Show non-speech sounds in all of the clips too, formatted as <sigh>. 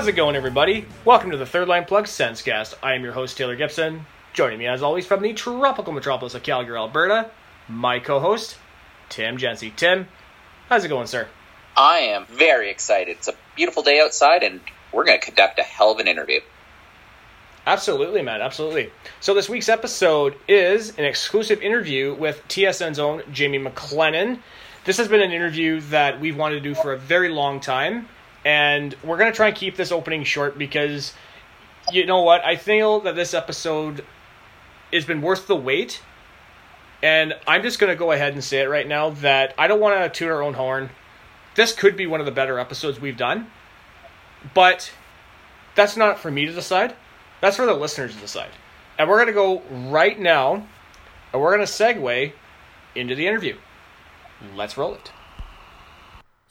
How's it going, everybody? Welcome to the Third Line Plug Sensecast. I am your host, Taylor Gibson. Joining me, as always, from the tropical metropolis of Calgary, Alberta, my co host, Tim Jency. Tim, how's it going, sir? I am very excited. It's a beautiful day outside, and we're going to conduct a hell of an interview. Absolutely, man. Absolutely. So, this week's episode is an exclusive interview with TSN's own Jamie McLennan. This has been an interview that we've wanted to do for a very long time, and we're going to try and keep this opening short because you know what? I feel that this episode has been worth the wait. And I'm just going to go ahead and say it right now that I don't want to toot our own horn. This could be one of the better episodes we've done. But that's not for me to decide. That's for the listeners to decide. And we're going to go right now, and we're going to segue into the interview. Let's roll it.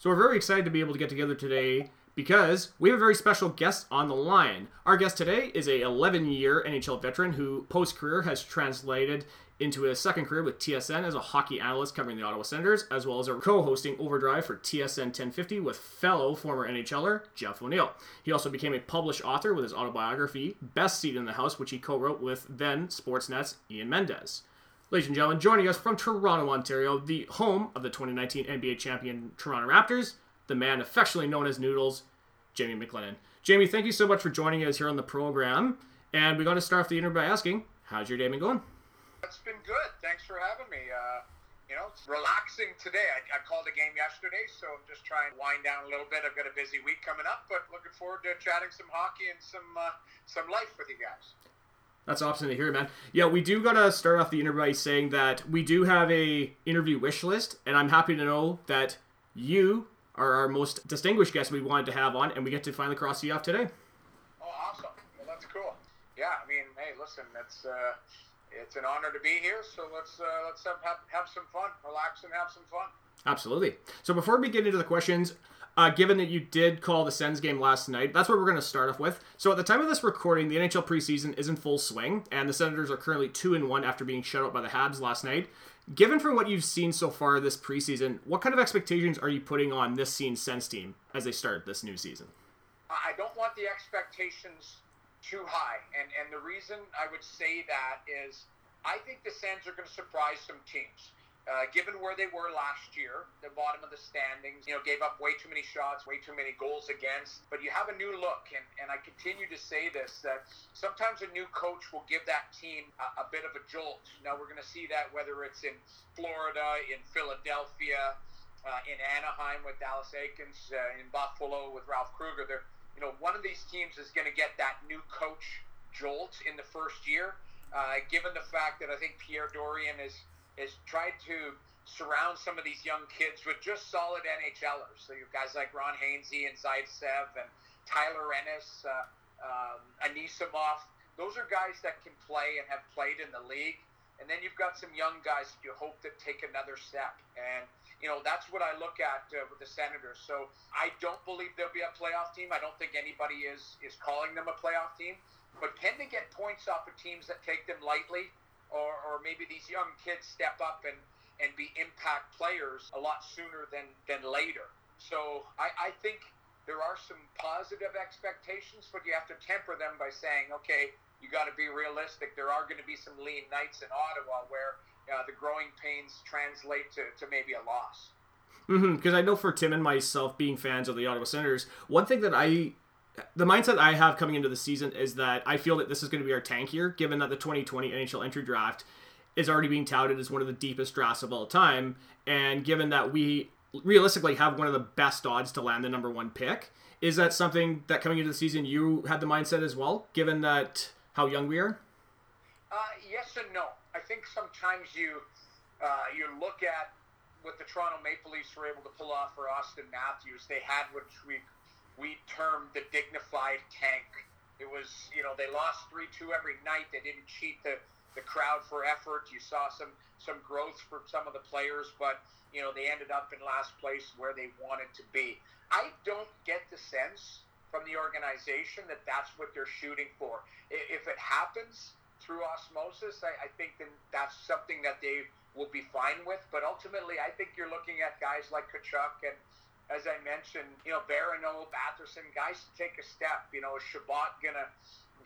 So we're very excited to be able to get together today because we have a very special guest on the line. Our guest today is a 11-year NHL veteran who post-career has translated into a second career with TSN as a hockey analyst covering the Ottawa Senators, as well as a co-hosting Overdrive for TSN 1050 with fellow former NHLer Jeff O'Neill. He also became a published author with his autobiography Best Seat in the House, which he co-wrote with then Sportsnet's Ian Mendes. Ladies and gentlemen, joining us from Toronto, Ontario, the home of the 2019 NBA champion Toronto Raptors, the man affectionately known as Noodles, Jamie McLennan. Jamie, thank you so much for joining us here on the program. And we're going to start off the interview by asking, how's your day been going? It's been good. Thanks for having me. Uh, you know, it's relaxing today. I, I called a game yesterday, so I'm just trying to wind down a little bit. I've got a busy week coming up, but looking forward to chatting some hockey and some uh, some life with you guys. That's awesome to hear, man. Yeah, we do gotta start off the interview by saying that we do have a interview wish list, and I'm happy to know that you are our most distinguished guest we wanted to have on, and we get to finally cross you off today. Oh, awesome! Well, that's cool. Yeah, I mean, hey, listen, it's uh, it's an honor to be here. So let's uh, let's have, have have some fun, relax, and have some fun. Absolutely. So before we get into the questions, uh, given that you did call the Sens game last night, that's what we're going to start off with. So at the time of this recording, the NHL preseason is in full swing, and the Senators are currently two and one after being shut out by the Habs last night. Given from what you've seen so far this preseason, what kind of expectations are you putting on this scene Sens team as they start this new season? I don't want the expectations too high, and and the reason I would say that is I think the Sens are going to surprise some teams. Uh, given where they were last year, the bottom of the standings, you know, gave up way too many shots, way too many goals against. But you have a new look, and, and I continue to say this that sometimes a new coach will give that team a, a bit of a jolt. Now we're going to see that whether it's in Florida, in Philadelphia, uh, in Anaheim with Dallas Eakins, uh, in Buffalo with Ralph Krueger. They're, you know, one of these teams is going to get that new coach jolt in the first year. Uh, given the fact that I think Pierre Dorion is has tried to surround some of these young kids with just solid NHLers. So you guys like Ron Hainsey and Zaitsev and Tyler Ennis, uh, um, Anisimov. Those are guys that can play and have played in the league. And then you've got some young guys that you hope to take another step. And, you know, that's what I look at uh, with the Senators. So I don't believe they'll be a playoff team. I don't think anybody is, is calling them a playoff team. But can they get points off of teams that take them lightly? Or, or maybe these young kids step up and, and be impact players a lot sooner than, than later. So I, I think there are some positive expectations, but you have to temper them by saying, okay, you got to be realistic. There are going to be some lean nights in Ottawa where uh, the growing pains translate to, to maybe a loss. Because mm-hmm, I know for Tim and myself, being fans of the Ottawa Senators, one thing that I the mindset I have coming into the season is that I feel that this is going to be our tank year, given that the 2020 NHL entry draft is already being touted as one of the deepest drafts of all time, and given that we realistically have one of the best odds to land the number one pick, is that something that coming into the season you had the mindset as well, given that how young we are? Uh, yes and no. I think sometimes you uh, you look at what the Toronto Maple Leafs were able to pull off for Auston Matthews. They had what we we termed the dignified tank. It was, you know, they lost 3 2 every night. They didn't cheat the, the crowd for effort. You saw some, some growth for some of the players, but, you know, they ended up in last place where they wanted to be. I don't get the sense from the organization that that's what they're shooting for. If it happens through osmosis, I, I think then that's something that they will be fine with. But ultimately, I think you're looking at guys like Tkachuk and as I mentioned, you know, Barano, Batherson, guys to take a step. You know, is Chabot gonna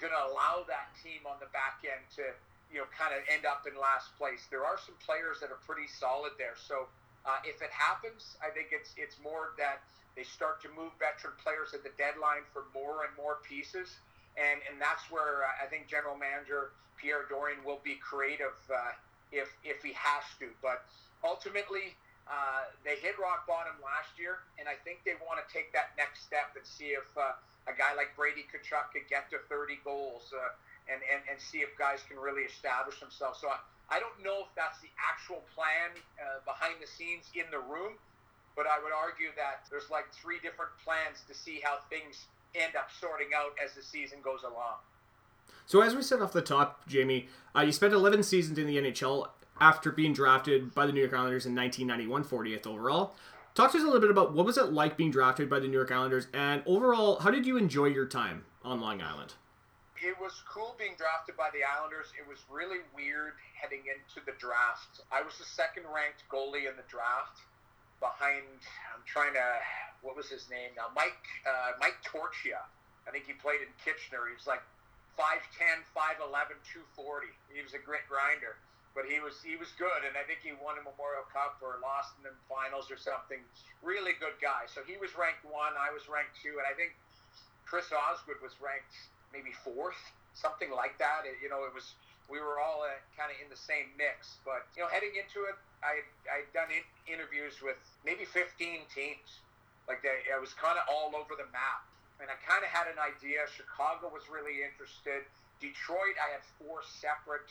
gonna allow that team on the back end to you know kind of end up in last place? There are some players that are pretty solid there. So uh, if it happens, I think it's it's more that they start to move veteran players at the deadline for more and more pieces, and and that's where uh, I think General Manager Pierre Dorion will be creative uh, if if he has to. But ultimately, uh, they hit rock bottom last year, and I think they want to take that next step and see if uh, a guy like Brady Tkachuk could get to 30 goals uh, and, and, and see if guys can really establish themselves. So I, I don't know if that's the actual plan uh, behind the scenes in the room, but I would argue that there's like three different plans to see how things end up sorting out as the season goes along. So as we said off the top, Jamie, uh, you spent 11 seasons in the NHL after being drafted by the New York Islanders in 1991, 40th overall. Talk to us a little bit about what was it like being drafted by the New York Islanders, and overall, how did you enjoy your time on Long Island? It was cool being drafted by the Islanders. It was really weird heading into the draft. I was the second ranked goalie in the draft, behind I'm trying to what was his name now Mike uh, Mike Torchia. I think he played in Kitchener. He was like 5'10", 5'11", 240. He was a grit grinder but he was he was good, and I think he won a Memorial Cup or lost in the finals or something. Really good guy. So he was ranked one, I was ranked two, and I think Chris Osgood was ranked maybe fourth, something like that. It, you know, it was we were all uh, kind of in the same mix. But you know, heading into it, I I'd done in, interviews with maybe 15 teams. Like they, I was kind of all over the map, and I kind of had an idea. Chicago was really interested. Detroit, I had four separate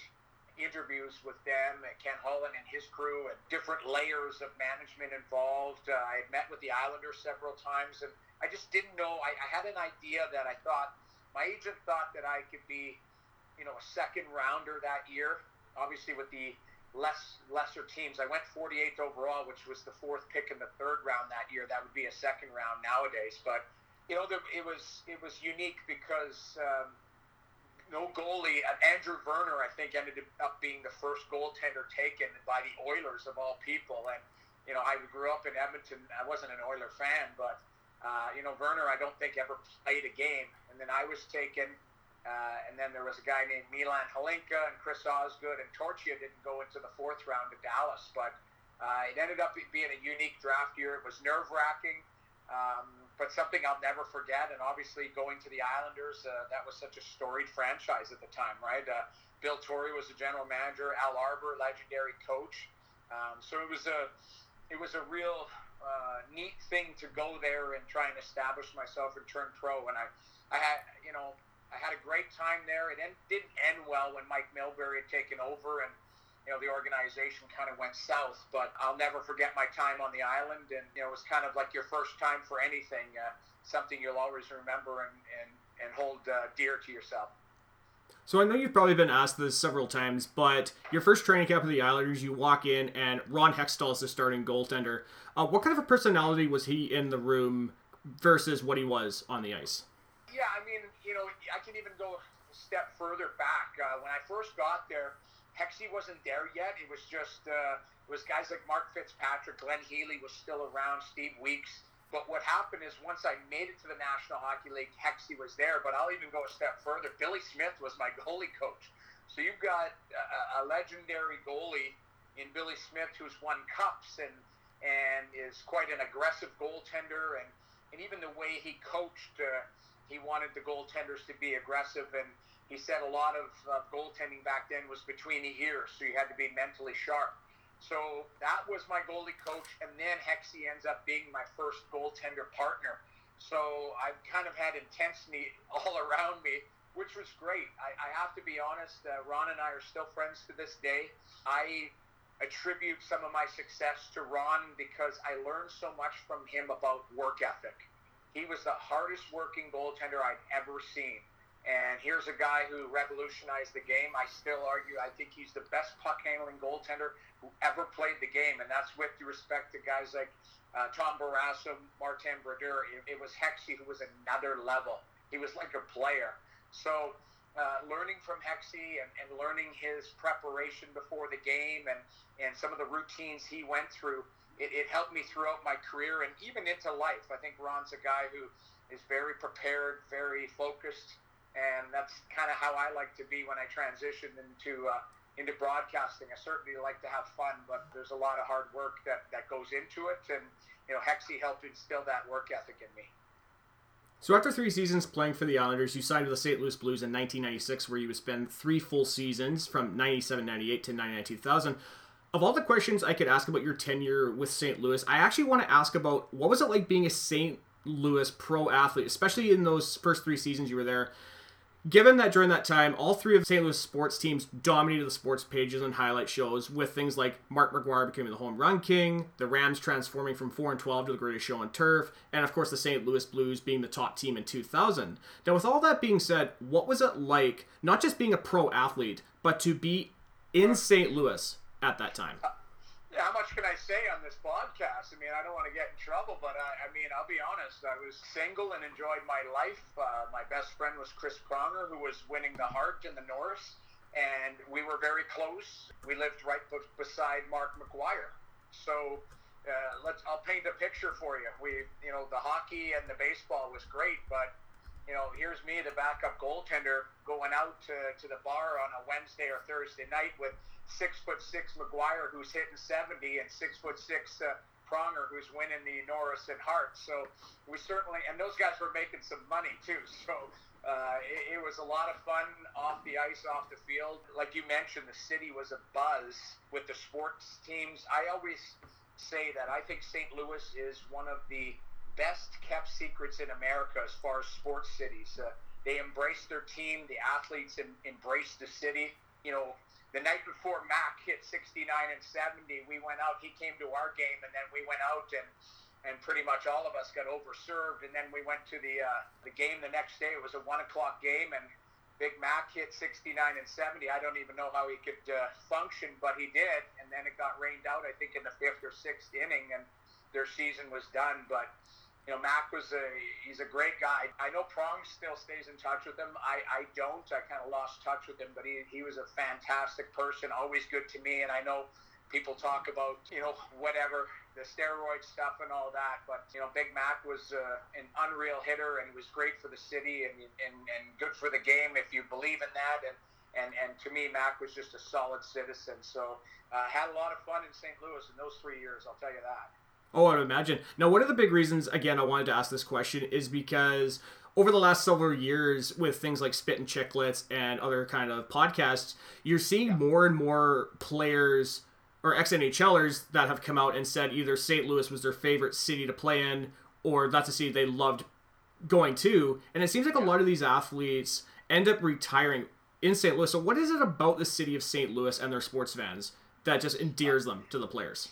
interviews with them Ken Holland and his crew and different layers of management involved. Uh, I had met with the Islanders several times and I just didn't know. I, I had an idea that I thought my agent thought that I could be, you know, a second rounder that year. Obviously, with the less lesser teams, I went 48th overall, which was the fourth pick in the third round that year. That would be a second round nowadays, but you know, it was it was unique because. Um, no goalie. Uh, Andrew Verner, I think, ended up being the first goaltender taken by the Oilers of all people. And you know, I grew up in Edmonton. I wasn't an Oiler fan, but uh, you know, Verner, I don't think ever played a game. And then I was taken. Uh, and then there was a guy named Milan Hnilicka and Chris Osgood and Torchia didn't go into the fourth round to Dallas, but uh, it ended up being a unique draft year. It was nerve wracking. Um, but something I'll never forget. And obviously, going to the Islanders, uh, that was such a storied franchise at the time, right? Uh, Bill Torrey was the general manager. Al Arbour, legendary coach. Um, so it was a it was a real uh, neat thing to go there and try and establish myself and turn pro. And I I had you know I had a great time there. It didn't end well when Mike Milbury had taken over and you know, the organization kind of went south. But I'll never forget my time on the island, and you know, it was kind of like your first time for anything, uh, something you'll always remember and and and hold uh, dear to yourself. So I know you've probably been asked this several times, but your first training camp of the Islanders, you walk in and Ron Hextall is the starting goaltender. Uh, what kind of a personality was he in the room versus what he was on the ice? Yeah, I mean, you know, I can even go a step further back. Uh, when I first got there, Hexy wasn't there yet. It was just uh, it was guys like Mark Fitzpatrick, Glenn Healy was still around, Steve Weeks. But what happened is once I made it to the National Hockey League, Hexy was there. But I'll even go a step further. Billy Smith was my <laughs> goalie coach. So you've got a, a legendary goalie in Billy Smith who's won cups and and is quite an aggressive goaltender and and even the way he coached, uh, he wanted the goaltenders to be aggressive and he said a lot of uh, goaltending back then was between the ears, so you had to be mentally sharp. So that was my goalie coach, and then Hexy ends up being my first goaltender partner. So I've kind of had intensity <laughs> all around me, which was great. I, I have to be honest, uh, Ron and I are still friends to this day. I attribute some of my success to Ron because I learned so much from him about work ethic. He was the hardest working goaltender I'd ever seen. And here's a guy who revolutionized the game. I still argue I think he's the best puck handling goaltender who ever played the game, and that's with due respect to guys like uh, Tom Barrasso, Martin Brodeur. It, it, was Hexy who was another level. He was like a player. So uh, learning from Hexy and, and learning his preparation before the game and, and some of the routines he went through, it, it helped me throughout my career and even into life. I think Ron's a guy who is very prepared, very focused, and that's kind of how I like to be when I transition into uh, into broadcasting. I certainly like to have fun, but there's a lot of hard work that that goes into it, and you know, Hexie helped instill that work ethic in me. So after three seasons playing for the Islanders, you signed with the St. Louis Blues in 1996, where you would spend three full seasons from 97-98 to 99-2000. Of all the questions I could ask about your tenure with St. Louis, I actually want to ask about what was it like being a St. Louis pro athlete, especially in those first three seasons you were there. Given that during that time, all three of St. Louis sports teams dominated the sports pages and highlight shows with things like Mark McGwire becoming the home run king, the Rams transforming from 4 and 12 to the greatest show on turf, and of course the St. Louis Blues being the top team in 2000. Now, with all that being said, what was it like not just being a pro athlete, but to be in St. Louis at that time? Yeah, how much can I say on this podcast? I mean, I don't want to get in trouble, but I, I mean, I'll be honest. I was single and enjoyed my life. Uh, my best friend was Chris Pronger, who was winning the Hart in the Norris, and we were very close. We lived right b- beside Mark McGwire. So uh, let's. I'll paint a picture for you. We, you know, the hockey and the baseball was great, but you know, here's me, the backup goaltender, going out to, to the bar on a Wednesday or Thursday night with six foot six McGwire who's hitting 70 and six foot six uh, Pronger who's winning the Norris and Hart. So we certainly, and those guys were making some money too. <laughs> So uh, it, it, was a lot of fun off the ice, off the field. Like you mentioned, the city was a buzz with the sports teams. I always say that I think St. Louis is one of the best kept secrets in America as far as sports cities. Uh, they embrace their team. The athletes em- embrace the city. You know, the night before Mac hit 69 and 70, we went out. He came to our game, and then we went out and and pretty much all of us got overserved. And then we went to the uh, the game the next day. It was a one o'clock game, and Big Mac hit 69 and 70. I don't even know how he could uh, function, but he did. And then it got rained out, I think, in the fifth or sixth inning, and their season was done. But you know, Mac was a he's a great guy. I know Prong still stays in touch with him. I, I don't. I kind of lost touch with him, but he, he was a fantastic person, always good to me. And I know people talk about you know whatever the steroid stuff and all that, but you know Big Mac was uh, an unreal hitter and he was great for the city and, and and good for the game if you believe in that. And and and to me, Mac was just a solid citizen. So uh, had a lot of fun in St. Louis in those three years. I'll tell you that. Oh, I would imagine. Now, one of the big reasons, again, I wanted to ask this question is because over the last several years, with things like Spittin' Chiclets and other kind of podcasts, you're seeing yeah. more and more players or ex NHLers that have come out and said either St. Louis was their favorite city to play in, or that's a city they loved going to. And it seems like yeah. a lot of these athletes end up retiring in St. Louis. So, what is it about the city of St. Louis and their sports fans that just endears uh, them to the players?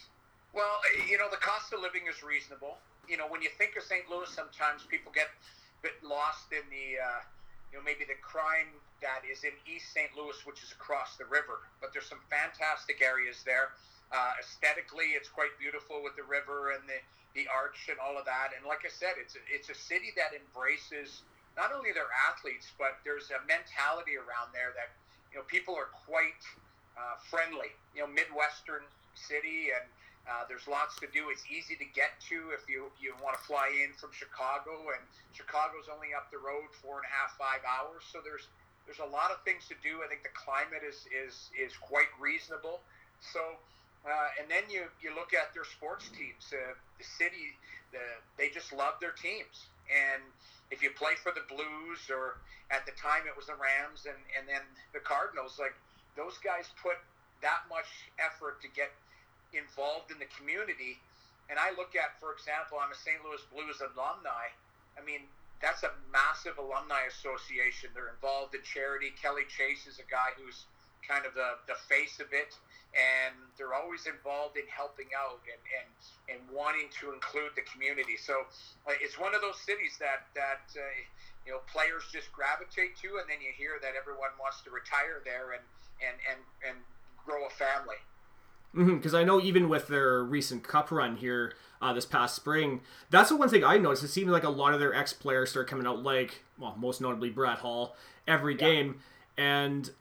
Well, you know, the cost of living is reasonable. You know, when you think of St. Louis, sometimes people get a bit lost in the, uh, you know, maybe the crime that is in East St. Louis, which is across the river. But there's some fantastic areas there. Uh, aesthetically, it's quite beautiful with the river and the, the arch and all of that. And like I said, it's a, it's a city that embraces not only their athletes, but there's a mentality around there that, you know, people are quite uh, friendly. You know, Midwestern city and uh, there's lots to do. It's easy to get to if you, you want to fly in from Chicago, and Chicago's only up the road four and a half, five hours. So there's there's a lot of things to do. I think the climate is is is quite reasonable. So uh, and then you you look at their sports teams. Uh, the city, the, they just love their teams, and if you play for the Blues or at the time it was the Rams and and then the Cardinals, like those guys put that much effort to get involved in the community. And I look at, for example, I'm a St. Louis Blues alumni. I mean, that's a massive alumni association. They're involved in charity. Kelly Chase is a guy who's kind of the, the face of it. And they're always involved in helping out and, and, and wanting to include the community. So uh, it's one of those cities that, that uh, you know, players just gravitate to. And then you hear that everyone wants to retire there and, and, and, and grow a family. Because mm-hmm, I know even with their recent cup run here uh, this past spring, that's the one thing I noticed. It seemed like a lot of their ex players start coming out, like, well, most notably Brett Hull, every game. And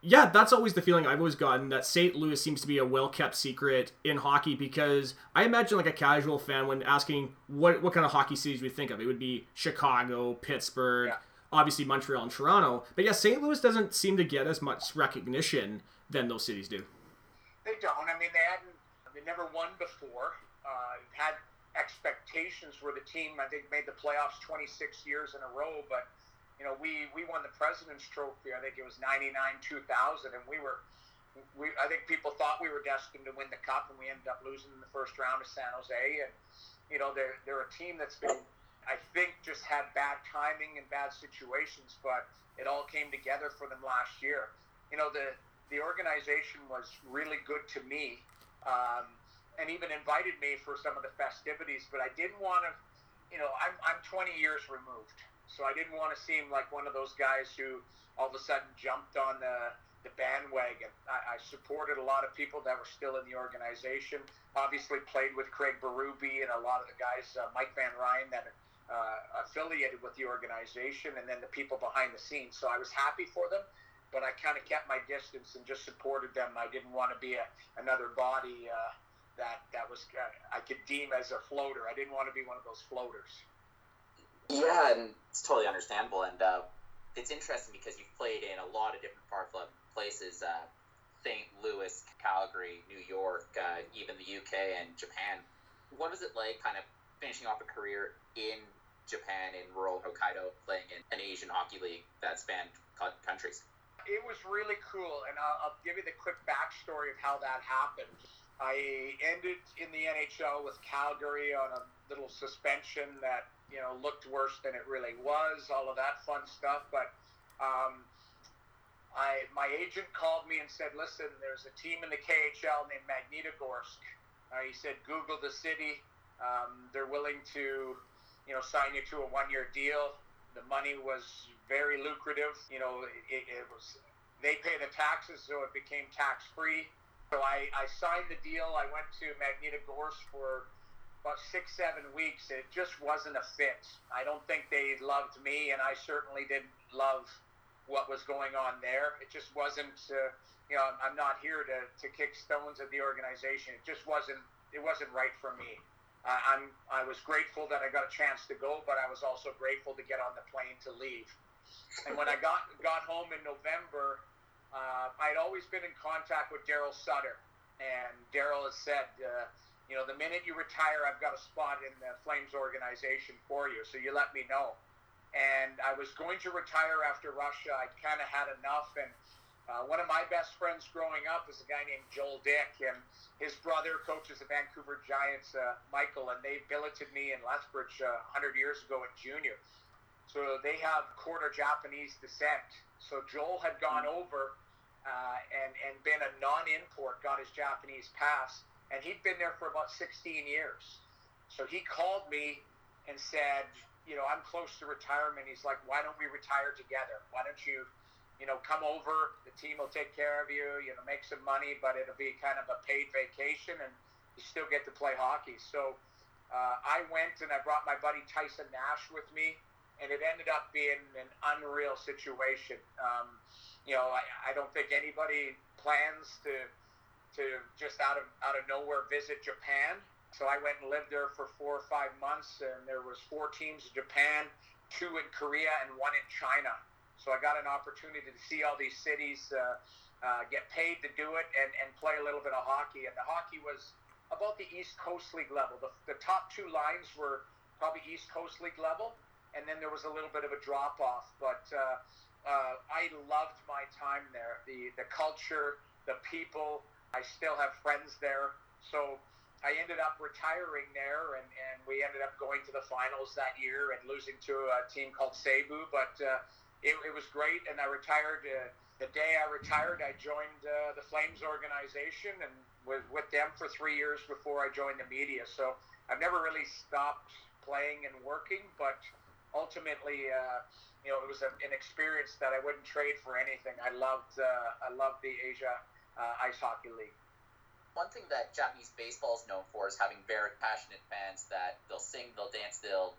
yeah, that's always the feeling I've always gotten that St. Louis seems to be a well kept secret in hockey because I imagine like a casual fan when asking what what kind of hockey cities we think of, it would be Chicago, Pittsburgh, Yeah. obviously Montreal and Toronto. But yeah, St. Louis doesn't seem to get as much recognition than those cities do. They don't. I mean, they hadn't. They never won before. Uh, had expectations where the team, I think, made the playoffs 26 years in a row. But you know, we we won the President's Trophy. I think it was 99, 2000, and we were. We, I think people thought we were destined to win the cup, and we ended up losing in the first round to San Jose. And you know, they're they're a team that's been, I think, just had bad timing and bad situations, but it all came together for them last year. You know, the the organization was really good to me, um, and even invited me for some of the festivities. But I didn't want to, you know, I'm I'm 20 years removed, so I didn't want to seem like one of those guys who all of a sudden jumped on the the bandwagon. I, I supported a lot of people that were still in the organization. Obviously, played with Craig Berube and a lot of the guys, uh, Mike Van Ryn, that uh, affiliated with the organization, and then the people behind the scenes. So I was happy for them, but I kind of kept my distance and just supported them. I didn't want to be a, another body uh, that that was uh, I could deem as a floater. I didn't want to be one of those floaters. Yeah, and it's totally understandable. And uh, it's interesting because you've played in a lot of different far flung places uh, St. Louis, Calgary, New York, uh, even the UK and Japan. What was it like kind of finishing off a career in Japan, in rural Hokkaido, playing in an Asian hockey league that spanned countries? It was really cool, and I'll, I'll give you the quick backstory of how that happened. I ended in the NHL with Calgary on a little suspension that you know looked worse than it really was. All of that fun stuff, but um, I my agent called me and said, "Listen, there's a team in the KHL named Magnitogorsk." Uh, he said, "Google the city. Um, they're willing to, you know, sign you to a one-year deal. The money was very lucrative. You know, it, it was they pay the taxes, so it became tax-free. So I, I signed the deal. I went to Magnitogorsk for about six, seven weeks. It just wasn't a fit. I don't think they loved me, and I certainly didn't love what was going on there. It just wasn't, uh, you know, I'm not here to, to kick stones at the organization. It just wasn't, it wasn't right for me. I'm, I was grateful that I got a chance to go, but I was also grateful to get on the plane to leave. And when I got got home in November, uh, I'd always been in contact with Daryl Sutter, and Daryl has said, uh, you know, the minute you retire, I've got a spot in the Flames organization for you, so you let me know and I was going to retire after Russia. I kind of had enough, and uh, one of my best friends growing up is a guy named Joel Dyck, and his brother coaches the Vancouver Giants, uh, Michael, and they billeted me in Lethbridge uh, 100 years ago at junior. So they have quarter Japanese descent. So Joel had gone over uh, and and been a non-import, got his Japanese pass, and he'd been there for about 16 years. So he called me and said, you know, I'm close to retirement. He's like, why don't we retire together? Why don't you, you know, come over? The team will take care of you. You know, make some money, but it'll be kind of a paid vacation, and you still get to play hockey. So uh, I went and I brought my buddy Tyson Nash with me, and it ended up being an unreal situation. Um, you know, I, I don't think anybody plans to to just out of out of nowhere visit Japan. So I went and lived there for four or five months, and there was four teams in Japan, two in Korea, and one in China. So I got an opportunity to see all these cities, uh, uh, get paid to do it, and, and play a little bit of hockey. And the hockey was about the East Coast League level. The, the top two lines were probably East Coast League level, and then there was a little bit of a drop off. But uh, uh, I loved my time there. The the culture, the people. I still have friends there. So I ended up retiring there, and, and we ended up going to the finals that year and losing to a team called Seibu. But uh, it, it was great, and I retired. Uh, the day I retired, I joined uh, the Flames organization and was with them for three years before I joined the media. So I've never really stopped playing and working, but ultimately, uh, you know, it was a, an experience that I wouldn't trade for anything. I loved, uh, I loved the Asia uh, Ice Hockey League one thing that Japanese baseball is known for is having very passionate fans that they'll sing, they'll dance, they'll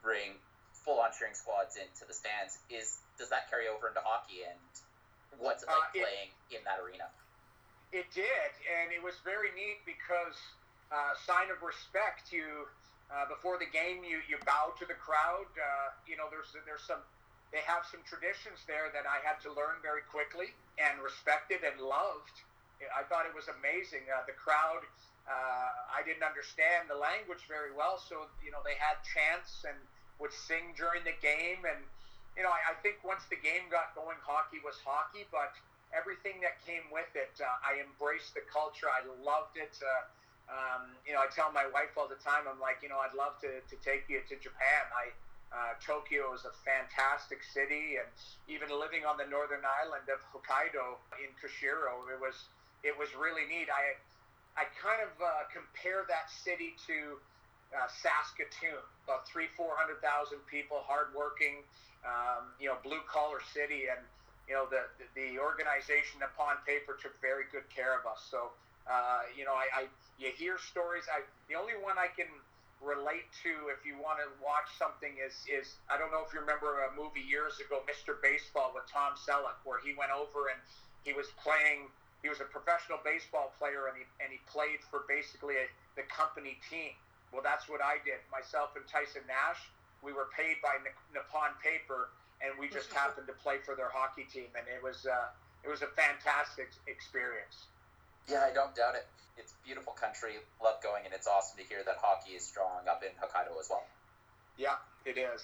bring full on cheering squads into the stands. Is does that carry over into hockey? And What's it like uh, playing in that arena? It did, and it was very neat because uh, sign of respect. You uh, before the game, you you bow to the crowd. Uh, you know, there's there's some they have some traditions there that I had to learn very quickly and respected and loved. I thought it was amazing. Uh, the crowd, uh, I didn't understand the language very well, so you know they had chants and would sing during the game, and you know I, I think once the game got going, hockey was hockey, but everything that came with it, uh, I embraced the culture. I loved it. Uh, um, you know, I tell my wife all the time, I'm like, you know, I'd love to, to take you to Japan. I uh, Tokyo is a fantastic city, and even living on the northern island of Hokkaido in Kushiro, it was it was really neat. I I kind of uh, compare that city to uh, Saskatoon, about three four hundred thousand people, hardworking, um, you know, blue collar city, and you know the, the the organization upon paper took very good care of us. So uh, you know, I, I you hear stories. I the only one I can relate to if you want to watch something is is I don't know if you remember a movie years ago, Mr. Baseball with Tom Selleck, where he went over and he was playing. He was a professional baseball player and he and he played for basically a, the company team. Well, that's what I did. Myself and Tyson Nash, we were paid by Nippon Paper, and we just <laughs> happened to play for their hockey team, and it was uh, it was a fantastic experience. Yeah, I don't doubt it it's beautiful country. Love going, and it's awesome to hear that hockey is strong up in Hokkaido as well. Yeah, it is.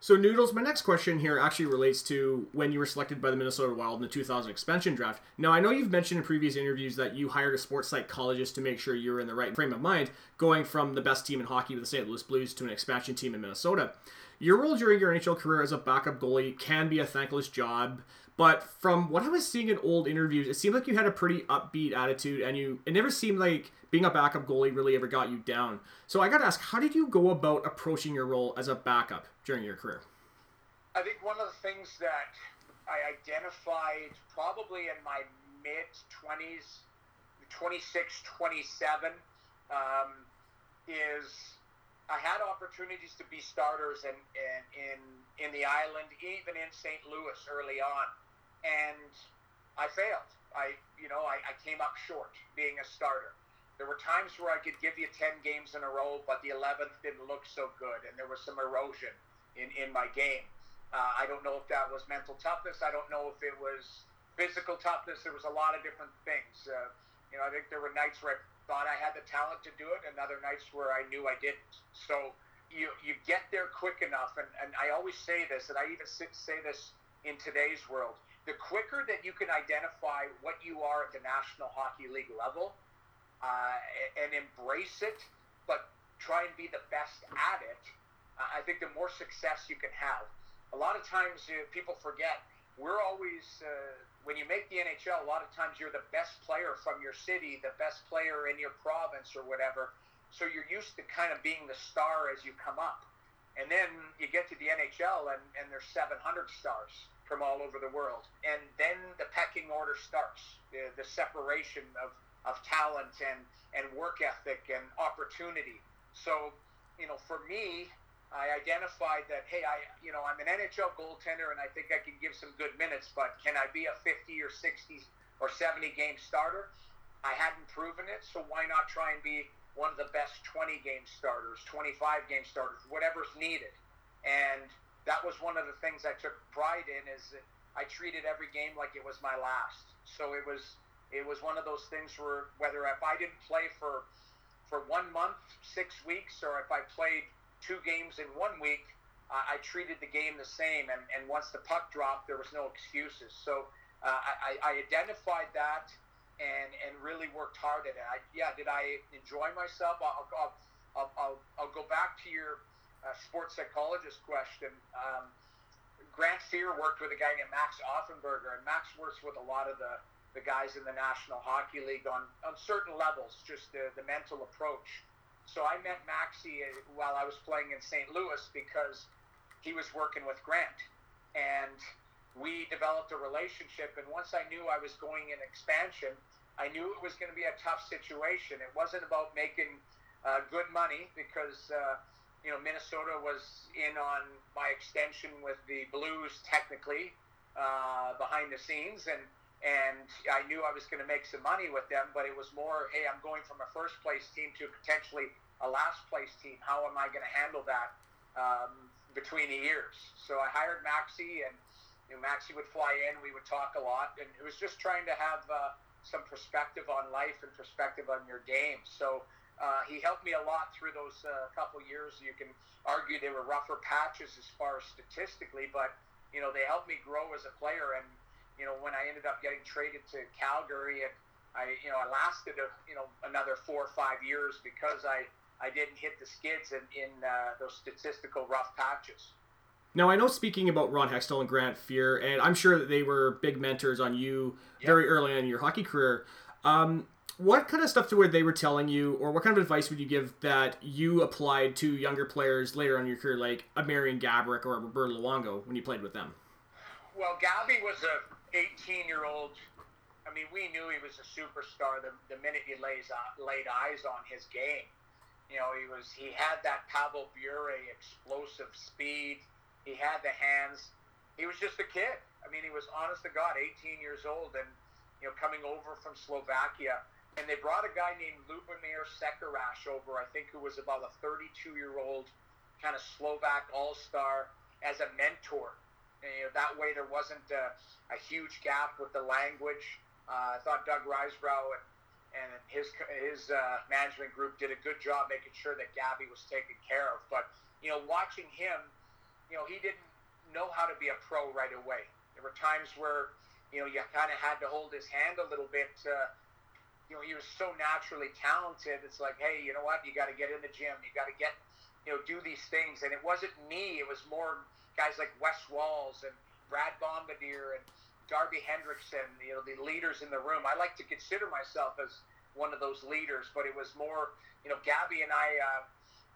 So, Noodles, my next question here actually relates to when you were selected by the Minnesota Wild in the 2000 expansion draft. Now, I know you've mentioned in previous interviews that you hired a sports psychologist to make sure you were in the right frame of mind, going from the best team in hockey with the St. Louis Blues to an expansion team in Minnesota. Your role during your NHL career as a backup goalie can be a thankless job. But from what I was seeing in old interviews, it seemed like you had a pretty upbeat attitude, and you it never seemed like being a backup goalie really ever got you down. So I got to ask, how did you go about approaching your role as a backup during your career? I think one of the things that I identified probably in my mid 20s, 26, 27, um, is I had opportunities to be starters in, in, in, in the island, even in St. Louis early on and I failed. I, you know, I, I came up short being a starter. There were times where I could give you 10 games in a row, but the 11th didn't look so good, and there was some erosion in, in my game. Uh, I don't know if that was mental toughness. I don't know if it was physical toughness. There was a lot of different things. Uh, you know, I think there were nights where I thought I had the talent to do it, and other nights where I knew I didn't. So you you get there quick enough, and, and I always say this, and I even say this in today's world the quicker that you can identify what you are at the National Hockey League level uh, and embrace it, but try and be the best at it, uh, I think the more success you can have. A lot of times uh, people forget we're always uh, when you make the NHL. A lot of times you're the best player from your city, the best player in your province or whatever. So you're used to kind of being the star as you come up, and then you get to the NHL and, and there's 700 stars from all over the world. And then the pecking order starts, the, the separation of, of talent and, and work ethic and opportunity. So, you know, for me, I identified that, hey, I, you know, I'm an NHL goaltender and I think I can give some good minutes, but can I be a 50 or 60 or 70 game starter? I hadn't proven it, so why not try and be one of the best 20 game starters, 25 game starters, whatever's needed. And that was one of the things I took pride in is I treated every game like it was my last. So it was it was one of those things where whether if I didn't play for for one month, six weeks, or if I played two games in one week, I treated the game the same. And, and once the puck dropped, there was no excuses. So uh, I, I identified that and and really worked hard at it. I, yeah, did I enjoy myself? I'll, I'll, I'll, I'll, I'll go back to your uh, sports psychologist question. Um, Grant Fuhr worked with a guy named Max Offenberger, and Max works with a lot of the, the guys in the National Hockey League on, on certain levels, just the, the mental approach. So I met Maxie uh, while I was playing in St. Louis because he was working with Grant. And we developed a relationship. And once I knew I was going in expansion, I knew it was going to be a tough situation. It wasn't about making uh, good money because uh, you know, Minnesota was in on my extension with the Blues technically, uh, behind the scenes, and and I knew I was going to make some money with them. But it was more, hey, I'm going from a first place team to potentially a last place team. How am I going to handle that um, between the years? So I hired Maxi, and you know, Maxi would fly in. We would talk a lot, and it was just trying to have uh, some perspective on life and perspective on your game. So. Uh, he helped me a lot through those uh, couple years. You can argue they were rougher patches as far as statistically, but you know they helped me grow as a player. And you know when I ended up getting traded to Calgary, and I you know I lasted a, you know another four or five years because I I didn't hit the skids in in uh, those statistical rough patches. Now I know speaking about Ron Hextall and Grant Fuhr, and I'm sure that they were big mentors on you yep. very early in your hockey career. Um, what kind of stuff were they were telling you, or what kind of advice would you give that you applied to younger players later on in your career, like a Marian Gaborik or Roberto Luongo when you played with them? Well, Gabby was a 18 year old. I mean, we knew he was a superstar the, the minute he lays, laid eyes on his game. You know, he was he had that Pavel Bure explosive speed. He had the hands. He was just a kid. I mean, he was honest to God, 18 years old, and you know, coming over from Slovakia and they brought a guy named Lubomir Sekeras over, I think, who was about a 32 year old kind of Slovak all star as a mentor. And, you know, that way there wasn't a, a huge gap with the language. Uh, I thought Doug Risebrough and, and his his uh, management group did a good job making sure that Gabby was taken care of. But you know, watching him, you know, he didn't know how to be a pro right away. There were times where you know you kind of had to hold his hand a little bit. Uh, you know, he was so naturally talented. It's like, hey, you know what? You got to get in the gym. You got to get, you know, do these things. And it wasn't me. It was more guys like Wes Walz and Brad Bombardier and Darby Hendrickson, you know, the leaders in the room. I like to consider myself as one of those leaders, but it was more, you know, Gabby and I, uh,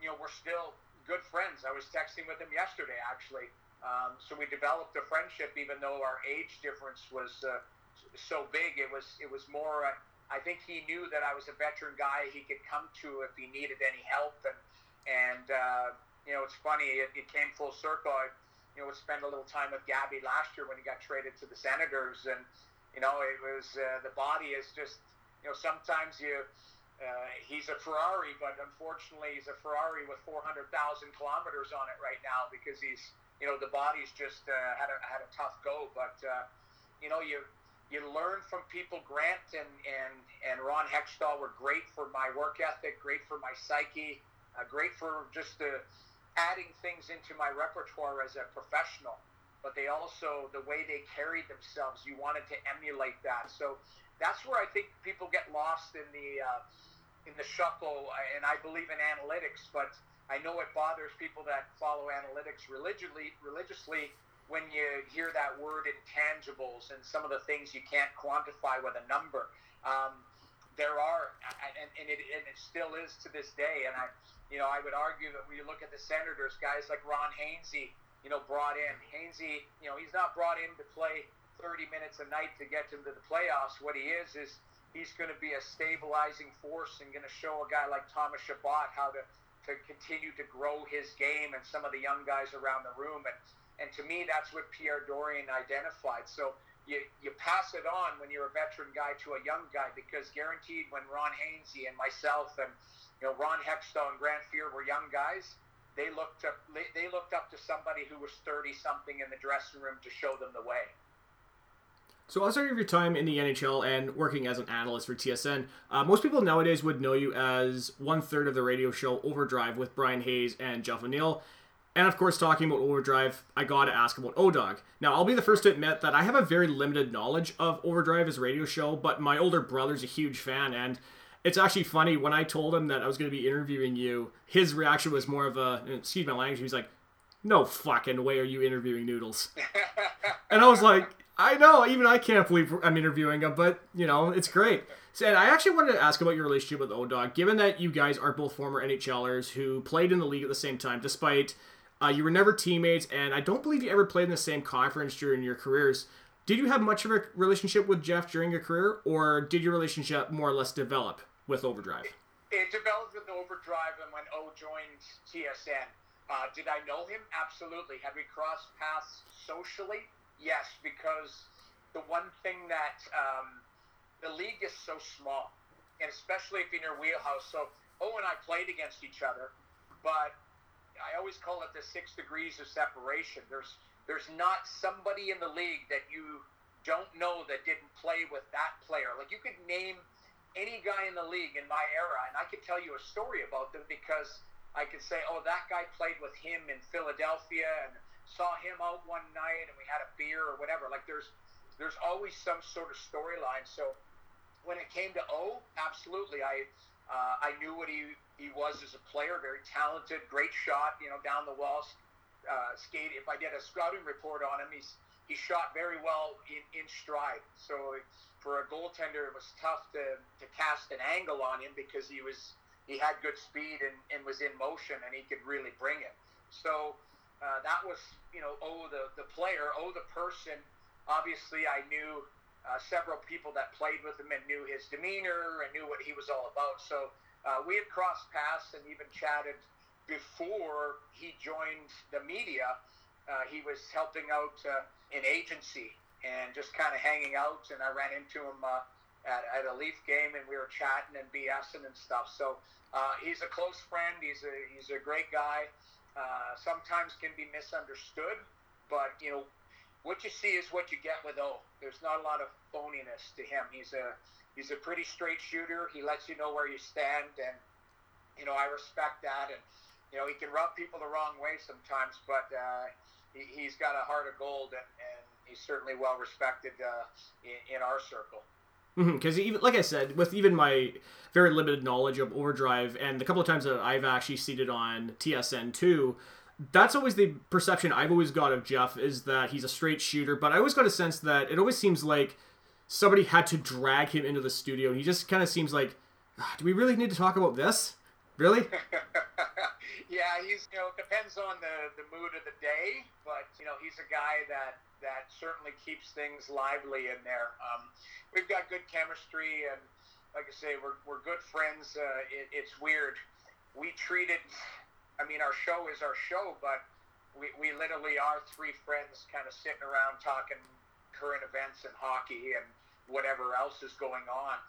you know, we're still good friends. I was texting with him yesterday, actually. Um, so we developed a friendship, even though our age difference was uh, so big. It was it was more. Uh, I think he knew that I was a veteran guy he could come to if he needed any help. And, and uh, you know, it's funny, it, it came full circle. I, you know, spend a little time with Gabby last year when he got traded to the Senators. And, you know, it was uh, the body is just, you know, sometimes you, uh, he's a Ferrari, but unfortunately, he's a Ferrari with 400,000 kilometers on it right now because he's, you know, the body's just uh, had a had a tough go. But uh, you know, you you learn from people. Grant and and and Ron Hextall were great for my work ethic, great for my psyche, uh, great for just uh, adding things into my repertoire as a professional. But they also the way they carried themselves, you wanted to emulate that. So that's where I think people get lost in the uh, in the shuffle. And I believe in analytics, but I know it bothers people that follow analytics religiously. Religiously when you hear that word intangibles and some of the things you can't quantify with a number. Um, there are, and, and, it, and it still is to this day. And I, you know, I would argue that when you look at the Senators, guys like Ron Hainsey, you know, brought in Hainsey, you know, he's not brought in to play 30 minutes a night to get him to the playoffs. What he is is he's going to be a stabilizing force and going to show a guy like Thomas Chabot how to to continue to grow his game and some of the young guys around the room. And and to me, that's what Pierre Dorion identified. So you, you pass it on when you're a veteran guy to a young guy because guaranteed when Ron Hainsey and myself and you know Ron Hextall and Grant Fuhr were young guys, they looked up they looked up to somebody who was 30 something in the dressing room to show them the way. So outside of your time in the NHL and working as an analyst for TSN, uh, most people nowadays would know you as one third of the radio show Overdrive with Bryan Hayes and Jeff O'Neill. And of course, talking about Overdrive, I gotta ask about ODOG. Now, I'll be the first to admit that I have a very limited knowledge of Overdrive as a radio show, but my older brother's a huge fan, and it's actually funny when I told him that I was gonna be interviewing you, his reaction was more of a, excuse my language, he was like, no fucking way are you interviewing Noodles. <laughs> and I was like, I know, even I can't believe I'm interviewing him, but, you know, it's great. So, and I actually wanted to ask about your relationship with ODOG, given that you guys are both former NHLers who played in the league at the same time, despite uh, you were never teammates, and I don't believe you ever played in the same conference during your careers. Did you have much of a relationship with Jeff during your career, or did your relationship more or less develop with Overdrive? It, it developed with Overdrive and when O joined TSN. Uh, did I know him? Absolutely. Had we crossed paths socially? yes, because the one thing that um, the league is so small, and especially if you're in your wheelhouse. So O and I played against each other, but I always call it the six degrees of separation. There's there's not somebody in the league that you don't know that didn't play with that player. Like you could name any guy in the league in my era, and I could tell you a story about them because I could say, oh, that guy played with him in Philadelphia and saw him out one night and we had a beer or whatever. Like there's there's always some sort of storyline. So when it came to O, absolutely, I uh, I knew what he he was as a player, very talented, great shot, you know, down the walls, uh, skate. If I did a scouting report on him, he's he shot very well in, in stride. So for a goaltender, it was tough to, to cast an angle on him because he was he had good speed and, and was in motion and he could really bring it. So uh, that was, you know, oh, the, the player, oh, the person. Obviously, I knew uh, several people that played with him and knew his demeanor and knew what he was all about. So uh, we had crossed paths and even chatted before he joined the media. Uh, he was helping out uh, an agency and just kind of hanging out. And I ran into him uh, at, at a Leaf game and we were chatting and BSing and stuff. So uh, he's a close friend. He's a he's a great guy. Uh, sometimes can be misunderstood, but you know what you see is what you get with O. There's not a lot of phoniness to him. He's a he's a pretty straight shooter. He lets you know where you stand, and you know I respect that. And you know he can rub people the wrong way sometimes, but uh, he, has got a heart of gold, and, and he's certainly well respected uh, in, in our circle because mm-hmm, even like I said, with even my very limited knowledge of Overdrive and the couple of times that I've actually seated on TSN two, that's always the perception I've always got of Jeff is that he's a straight shooter. But I always got a sense that it always seems like somebody had to drag him into the studio. He just kind of seems like, ah, do we really need to talk about this? Really? <laughs> yeah, he's you know depends on the the mood of the day, but you know he's a guy that that certainly keeps things lively in there. Um, we've got good chemistry, and like I say, we're, we're good friends. Uh, it, it's weird. We treat it, I mean, our show is our show, but we, we literally are three friends kind of sitting around talking current events and hockey and whatever else is going on.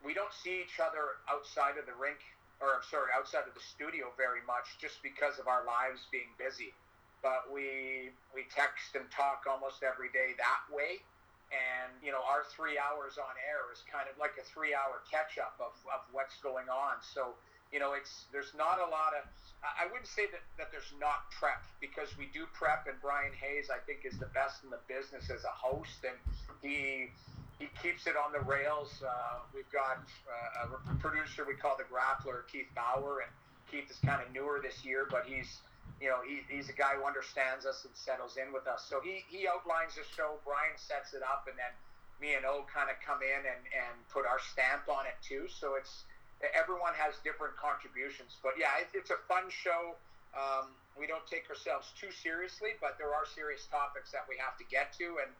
We don't see each other outside of the rink, or I'm sorry, outside of the studio very much just because of our lives being busy but we we text and talk almost every day that way. And you know, our three hours on air is kind of like a three-hour catch-up of, of what's going on. So you know, it's there's not a lot of. I wouldn't say that, that there's not prep because we do prep, and Bryan Hayes I think is the best in the business as a host, and he he keeps it on the rails. Uh, we've got uh, a producer we call the Grappler, Keith Bauer, and Keith is kind of newer this year, but he's you know, he, he's a guy who understands us and settles in with us. So he, he outlines the show, Brian sets it up, and then me and O kind of come in and, and put our stamp on it too. So it's everyone has different contributions. But yeah, it, it's a fun show. Um, we don't take ourselves too seriously, but there are serious topics that we have to get to. And,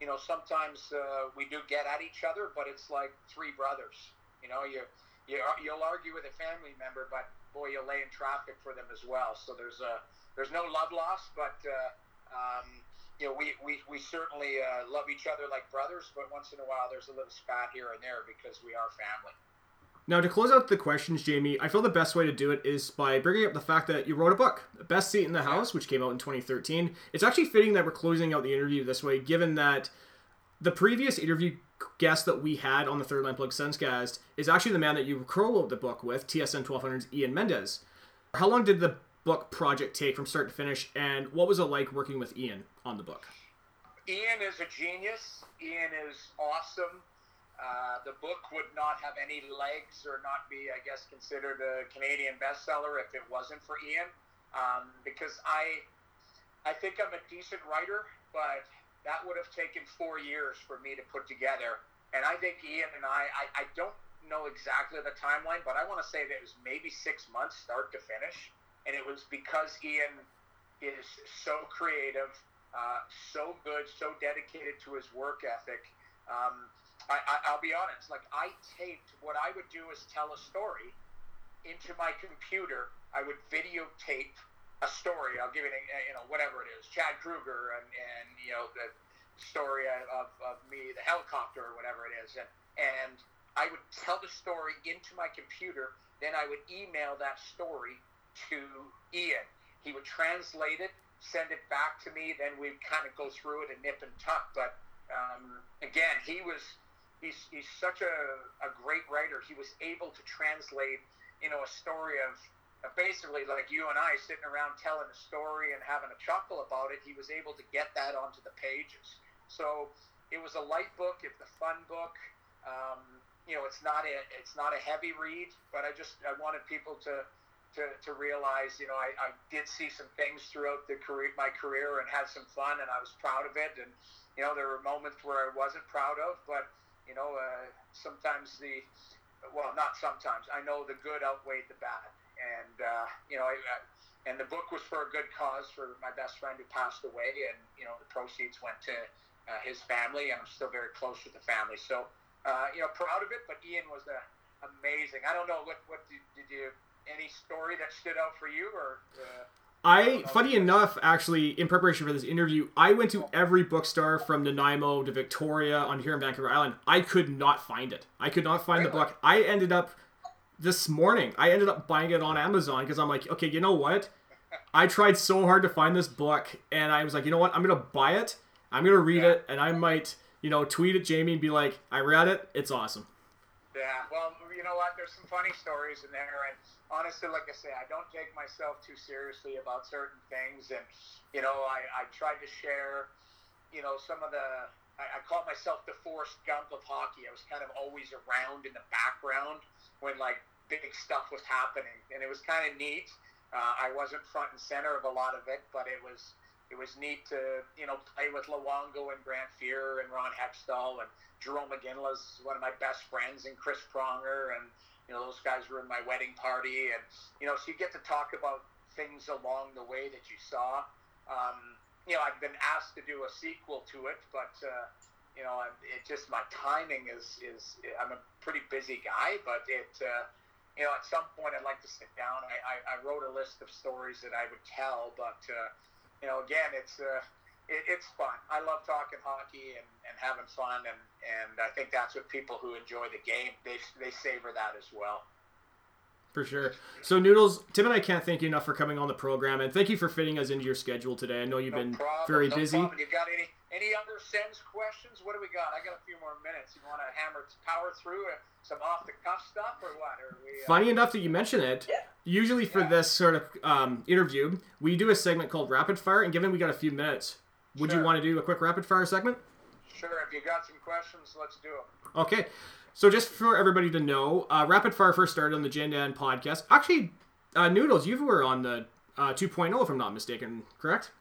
you know, sometimes uh, we do get at each other, but it's like three brothers. You know, you, you, you'll argue with a family member, but boy, you'll lay in traffic for them as well. So there's a there's no love lost, but uh, um, you know we we, we certainly uh, love each other like brothers. But once in a while, there's a little spat here and there because we are family. Now, to close out the questions, Jamie, I feel the best way to do it is by bringing up the fact that you wrote a book, Best Seat in the House, which came out in 2013. It's actually fitting that we're closing out the interview this way, given that the previous interview guest that we had on the Third Line Plug Senscast is actually the man that you co-wrote the book with, TSN 1200's Ian Mendes. How long did the book project take from start to finish, and what was it like working with Ian on the book? Ian is a genius. Ian is awesome. Uh, the book would not have any legs or not be, I guess, considered a Canadian bestseller if it wasn't for Ian. Um, because I, I think I'm a decent writer, but that would have taken four years for me to put together. And I think Ian and I, I, I don't know exactly the timeline, but I want to say that it was maybe six months start to finish. And it was because Ian is so creative, uh, so good, so dedicated to his work ethic. Um, I, will be honest, like I taped what I would do is tell a story into my computer. I would videotape a story. I'll give it, you know, whatever it is, Chad Kruger and, and you know, the, story of, of me, the helicopter or whatever it is, and and I would tell the story into my computer. Then I would email that story to Ian. He would translate it, send it back to me. Then we'd kind of go through it and nip and tuck. But um, again, he was he's he's such a, a great writer. He was able to translate you know a story of basically like you and I sitting around telling a story and having a chuckle about it, he was able to get that onto the pages. So it was a light book, it's a fun book. Um, you know, it's not a it's not a heavy read, but I just I wanted people to to, to realize, you know, I, I did see some things throughout the career, my career and had some fun, and I was proud of it. And you know, there were moments where I wasn't proud of, but you know, uh, sometimes the well, not sometimes. I know the good outweighed the bad and uh, you know, I, I, and the book was for a good cause for my best friend who passed away, and you know, the proceeds went to uh, his family, and I'm still very close with the family. So, uh, you know, proud of it. But Ian was uh, amazing. I don't know what what did, did you any story that stood out for you or. Uh, I, funny enough, actually, in preparation for this interview, I went to every bookstore from Nanaimo to Victoria on here in Vancouver Island. I could not find it. I could not find really? the book. I ended up this morning. I ended up buying it on Amazon because I'm like, okay, you know what? I tried so hard to find this book, and I was like, you know what? I'm gonna buy it. I'm gonna read yeah. it, and I might, you know, tweet at Jamie and be like, I read it. It's awesome. Yeah. Well, you know what? There's some funny stories in there, and honestly, like I say, I don't take myself too seriously about certain things, and you know, I I tried to share, you know, some of the. I, I call myself the Forrest Gump of hockey. I was kind of always around in the background when like big stuff was happening, and it was kind of neat. Uh, I wasn't front and center of a lot of it, but it was it was neat to you know play with Luongo and Grant Fuhr and Ron Hextall and Jarome Iginla is one of my best friends and Chris Pronger and you know those guys were in my wedding party and you know so you get to talk about things along the way that you saw. Um, you know I've been asked to do a sequel to it, but uh, you know, it just my timing is is I'm a pretty busy guy, but it uh, you know at some point I'd like to sit down. I, I, I wrote a list of stories that I would tell, but uh, you know again it's uh, it, it's fun. I love talking hockey and, and having fun, and and I think that's what people who enjoy the game they they savor that as well. For sure. So Noodles, Tim and I can't thank you enough for coming on the program, and thank you for fitting us into your schedule today. I know you've no been problem, very no busy. Problem. You got any any other Sens questions? What do we got? I got a few more minutes. You want to hammer power through some off the cuff stuff or what? Or we, uh... Funny enough that you mention it. Yeah. Usually for yeah. this sort of um, interview, we do a segment called Rapid Fire, and given we got a few minutes, would sure. you want to do a quick rapid fire segment? Sure. If you got some questions, let's do them. Okay. So just for everybody to know, uh, Rapid Fire first started on the Jan Dan podcast. Actually, uh, Noodles, you were on the uh, 2.0, if I'm not mistaken, correct?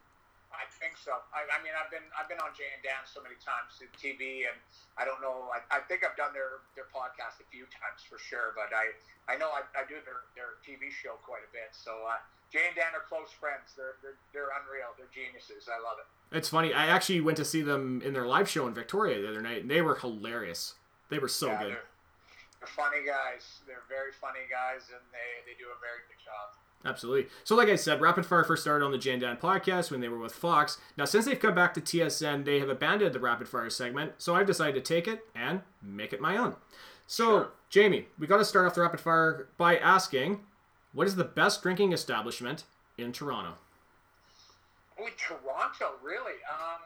I think so. I, I mean, I've been I've been on Jay and Dan so many times to TV, and I don't know. I, I think I've done their their podcast a few times for sure, but I I know I, I do their their TV show quite a bit. So uh, Jay and Dan are close friends. They're, they're they're unreal. They're geniuses. I love it. It's funny. I actually went to see them in their live show in Victoria the other night, and they were hilarious. They were so yeah, good. They're, they're funny guys. They're very funny guys, and they, they do a very good job. Absolutely. So, like I said, Rapid Fire first started on the Jan Dan podcast when they were with Fox. Now, since they've come back to TSN, they have abandoned the Rapid Fire segment. So, I've decided to take it and make it my own. So, sure. Jamie, we got to start off the Rapid Fire by asking what is the best drinking establishment in Toronto? Oh, Toronto, really? Um,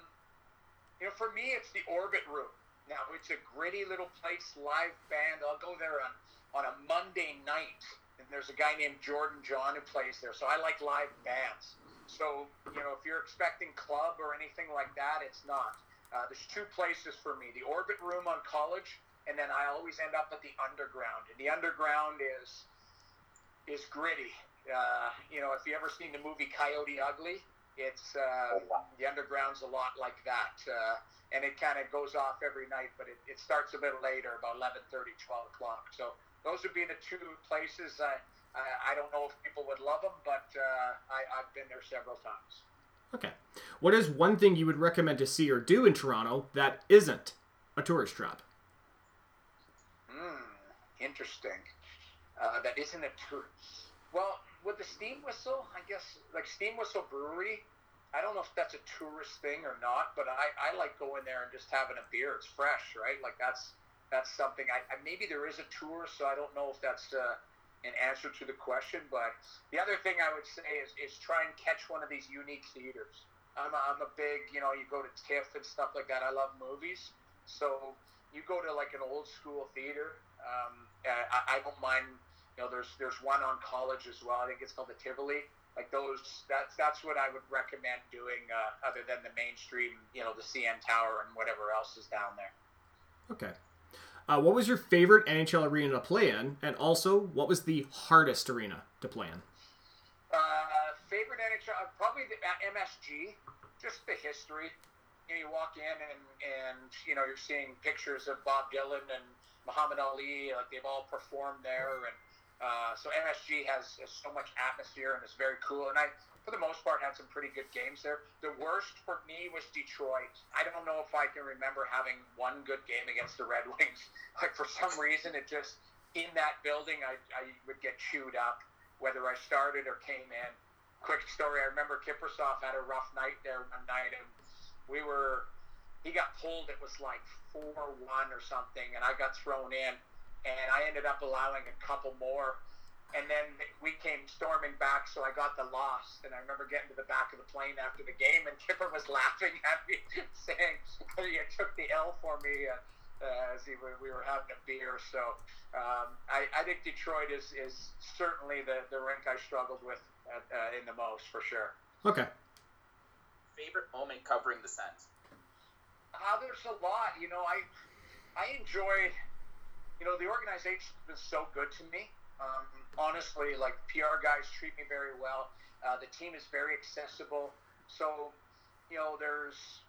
you know, for me, it's the Orbit Room. Now, it's a gritty little place, live band. I'll go there on, on a Monday night and there's a guy named Jordan John who plays there. So I like live bands. So you know, if you're expecting club or anything like that, it's not. Uh, there's two places for me: the Orbit Room on College, and then I always end up at the Underground. And the Underground is is gritty. Uh, you know, if you ever seen the movie Coyote Ugly, it's uh, the Underground's a lot like that. Uh, and it kind of goes off every night, but it, it starts a bit later, about 11:30, 12 o'clock. So those would be the two places. I, I, I don't know if people would love them, but uh, I, I've been there several times. Okay. What is one thing you would recommend to see or do in Toronto that isn't a tourist trap? Hmm, interesting. Uh, that isn't a tourist. Well, with the Steam Whistle, I guess, like Steam Whistle Brewery, I don't know if that's a tourist thing or not, but I, I like going there and just having a beer. It's fresh, right? Like that's that's something. I, I maybe there is a tour, so I don't know if that's uh, an answer to the question. But the other thing I would say is is try and catch one of these unique theaters. I'm a, I'm a big, you know, you go to TIFF and stuff like that. I love movies, so you go to like an old school theater. Um, I, I don't mind. You know, there's there's one on college as well. I think it's called the Tivoli. Like those that's that's what I would recommend doing uh, other than the mainstream you know the CN Tower and whatever else is down there. Okay. Uh, what was your favorite NHL arena to play in? And also what was the hardest arena to play in? Uh, favorite NHL uh, probably the uh, MSG just the history. You know you walk in and and you know you're seeing pictures of Bob Dylan and Muhammad Ali like they've all performed there and uh, so MSG has, has, so much atmosphere and it's very cool. And I, for the most part, had some pretty good games there. The worst for me was Detroit. I don't know if I can remember having one good game against the Red <laughs> Wings. Like for some reason, it just in that building, I, I would get chewed up, whether I started or came in. Quick story: I remember Kiprusoff had a rough night there one night, and we were. He got pulled. It was like four one or something, and I got thrown in and I ended up allowing a couple more. And then we came storming back, so I got the loss. And I remember getting to the back of the plane after the game, and <laughs> Kipper was laughing at me, <laughs> saying "You took the L for me uh, uh, as he, we were having a beer. So um, I, I, think Detroit is, is certainly the, the rink I struggled with at, uh, in the most, for sure. Okay. Favorite moment covering the Sens? Uh, there's a lot. You know, I I enjoy you know, the organization's been so good to me. Um, honestly, like PR guys treat me very well. Uh, the team is very accessible. So, you know, there's,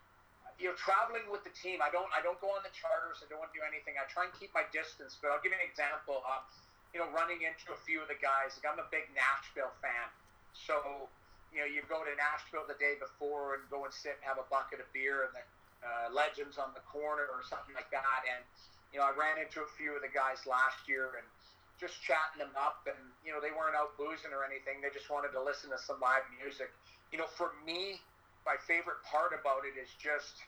you know, traveling with the team. I don't, I don't go on the charters. I don't want to do anything. I try and keep my distance. But I'll give you an example. Uh, you know, running into a few of the guys. Like I'm a big Nashville fan, so you know, you go to Nashville the day before and go and sit and have a bucket of beer and the uh, legends on the corner or something like that, and you know, I ran into a few of the guys last year and just chatting them up, and you know, they weren't out boozing or anything. They just wanted to listen to some live music. You know, for me, my favorite part about it is just,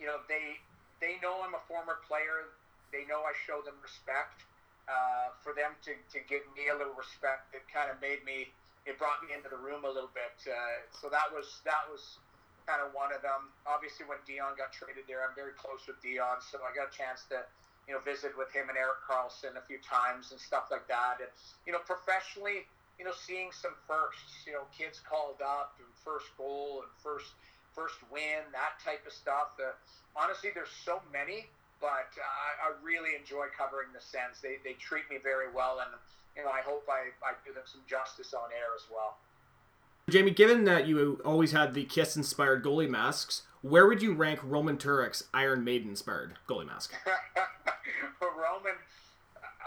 you know, they they know I'm a former player. They know I show them respect. Uh, for them to, to give me a little respect, it kind of made me. It brought me into the room a little bit. Uh, so that was that was kind of one of them. Obviously, when Dion got traded there, I'm very close with Dion, so I got a chance to you know, visit with him and Erik Karlsson a few times and stuff like that. And, you know, professionally, you know, seeing some firsts, you know, kids called up and first goal and first first win, that type of stuff. Uh, honestly, there's so many, but I, I really enjoy covering the Sens. They, they treat me very well, and, you know, I hope I, I do them some justice on air as well. Jamie, given that you always had the Kiss inspired goalie masks, where would you rank Roman Turek's Iron Maiden inspired goalie mask? <laughs> Roman,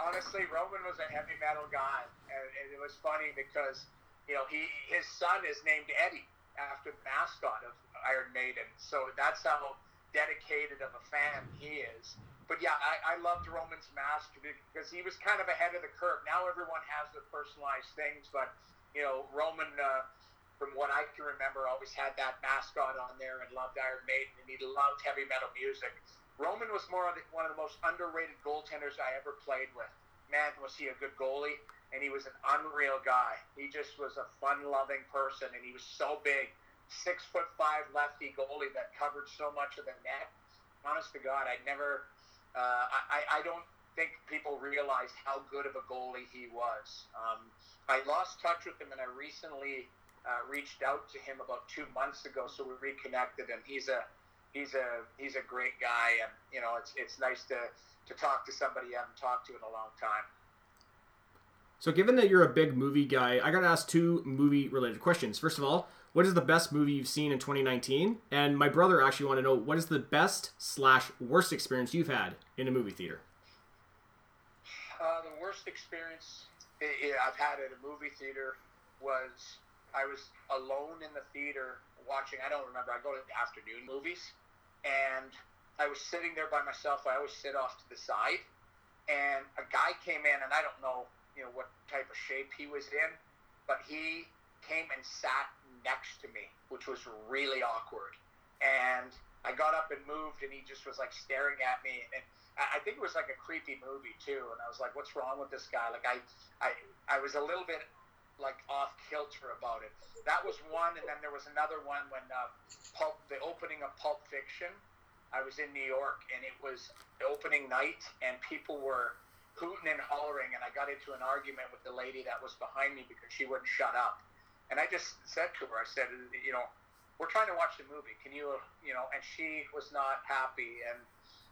honestly, Roman was a heavy metal guy, and, it was funny because you know he his son is named Eddie after the mascot of Iron Maiden, so that's how dedicated of a fan he is. But yeah, I, I loved Roman's mask because he was kind of ahead of the curve. Now everyone has their personalized things, but you know Roman. Uh, from what I can remember, always had that mascot on there and loved Iron Maiden, and he loved heavy metal music. Roman was more of the, one of the most underrated goaltenders I ever played with. Man, was he a good goalie, and he was an unreal guy. He just was a fun-loving person, and he was so big, six foot five lefty goalie that covered so much of the net. Honest to God, I never, uh, I, I don't think people realize how good of a goalie he was. Um, I lost touch with him, and I recently uh, reached out to him about two months ago, so we reconnected, and he's a he's a he's a great guy, and you know it's it's nice to to talk to somebody you haven't talked to in a long time. So, given that you're a big movie guy, I got to ask two movie related questions. First of all, what is the best movie you've seen in 2019? And my brother actually want to know what is the best slash worst experience you've had in a movie theater. Uh, the worst experience I've had at a movie theater was I was alone in the theater watching. I don't remember. I go to afternoon movies, and I was sitting there by myself. I always sit off to the side, and a guy came in, and I don't know, you know, what type of shape he was in, but he came and sat next to me, which was really awkward. And I got up and moved, and he just was like staring at me. And I think it was like a creepy movie too. And I was like, "What's wrong with this guy?" Like I, I, I was a little bit like off kilter about it. That was one, and then there was another one when uh, Pulp, the opening of Pulp Fiction. I was in New York, and it was opening night, and people were hooting and hollering, and I got into an argument with the lady that was behind me because she wouldn't shut up. And I just said to her, I said, you know, we're trying to watch the movie. Can you, you know, and she was not happy, and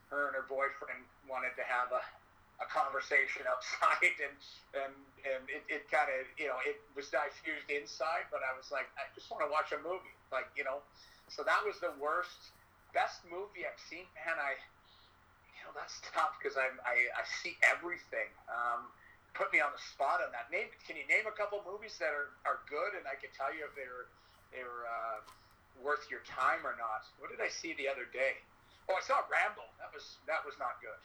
her and her boyfriend wanted to have a, a conversation <laughs> outside, and and and it, it kind of, you know, it was diffused inside, but I was like, I just want to watch a movie, like, you know, so that was the worst best movie I've seen, man, I, you know, that's tough because I, I I see everything. Um, put me on the spot on that. Name, can you name a couple movies that are, are good, and I can tell you if they're they're uh, worth your time or not. What did I see the other day? Oh, I saw Rambo. That was that was not good.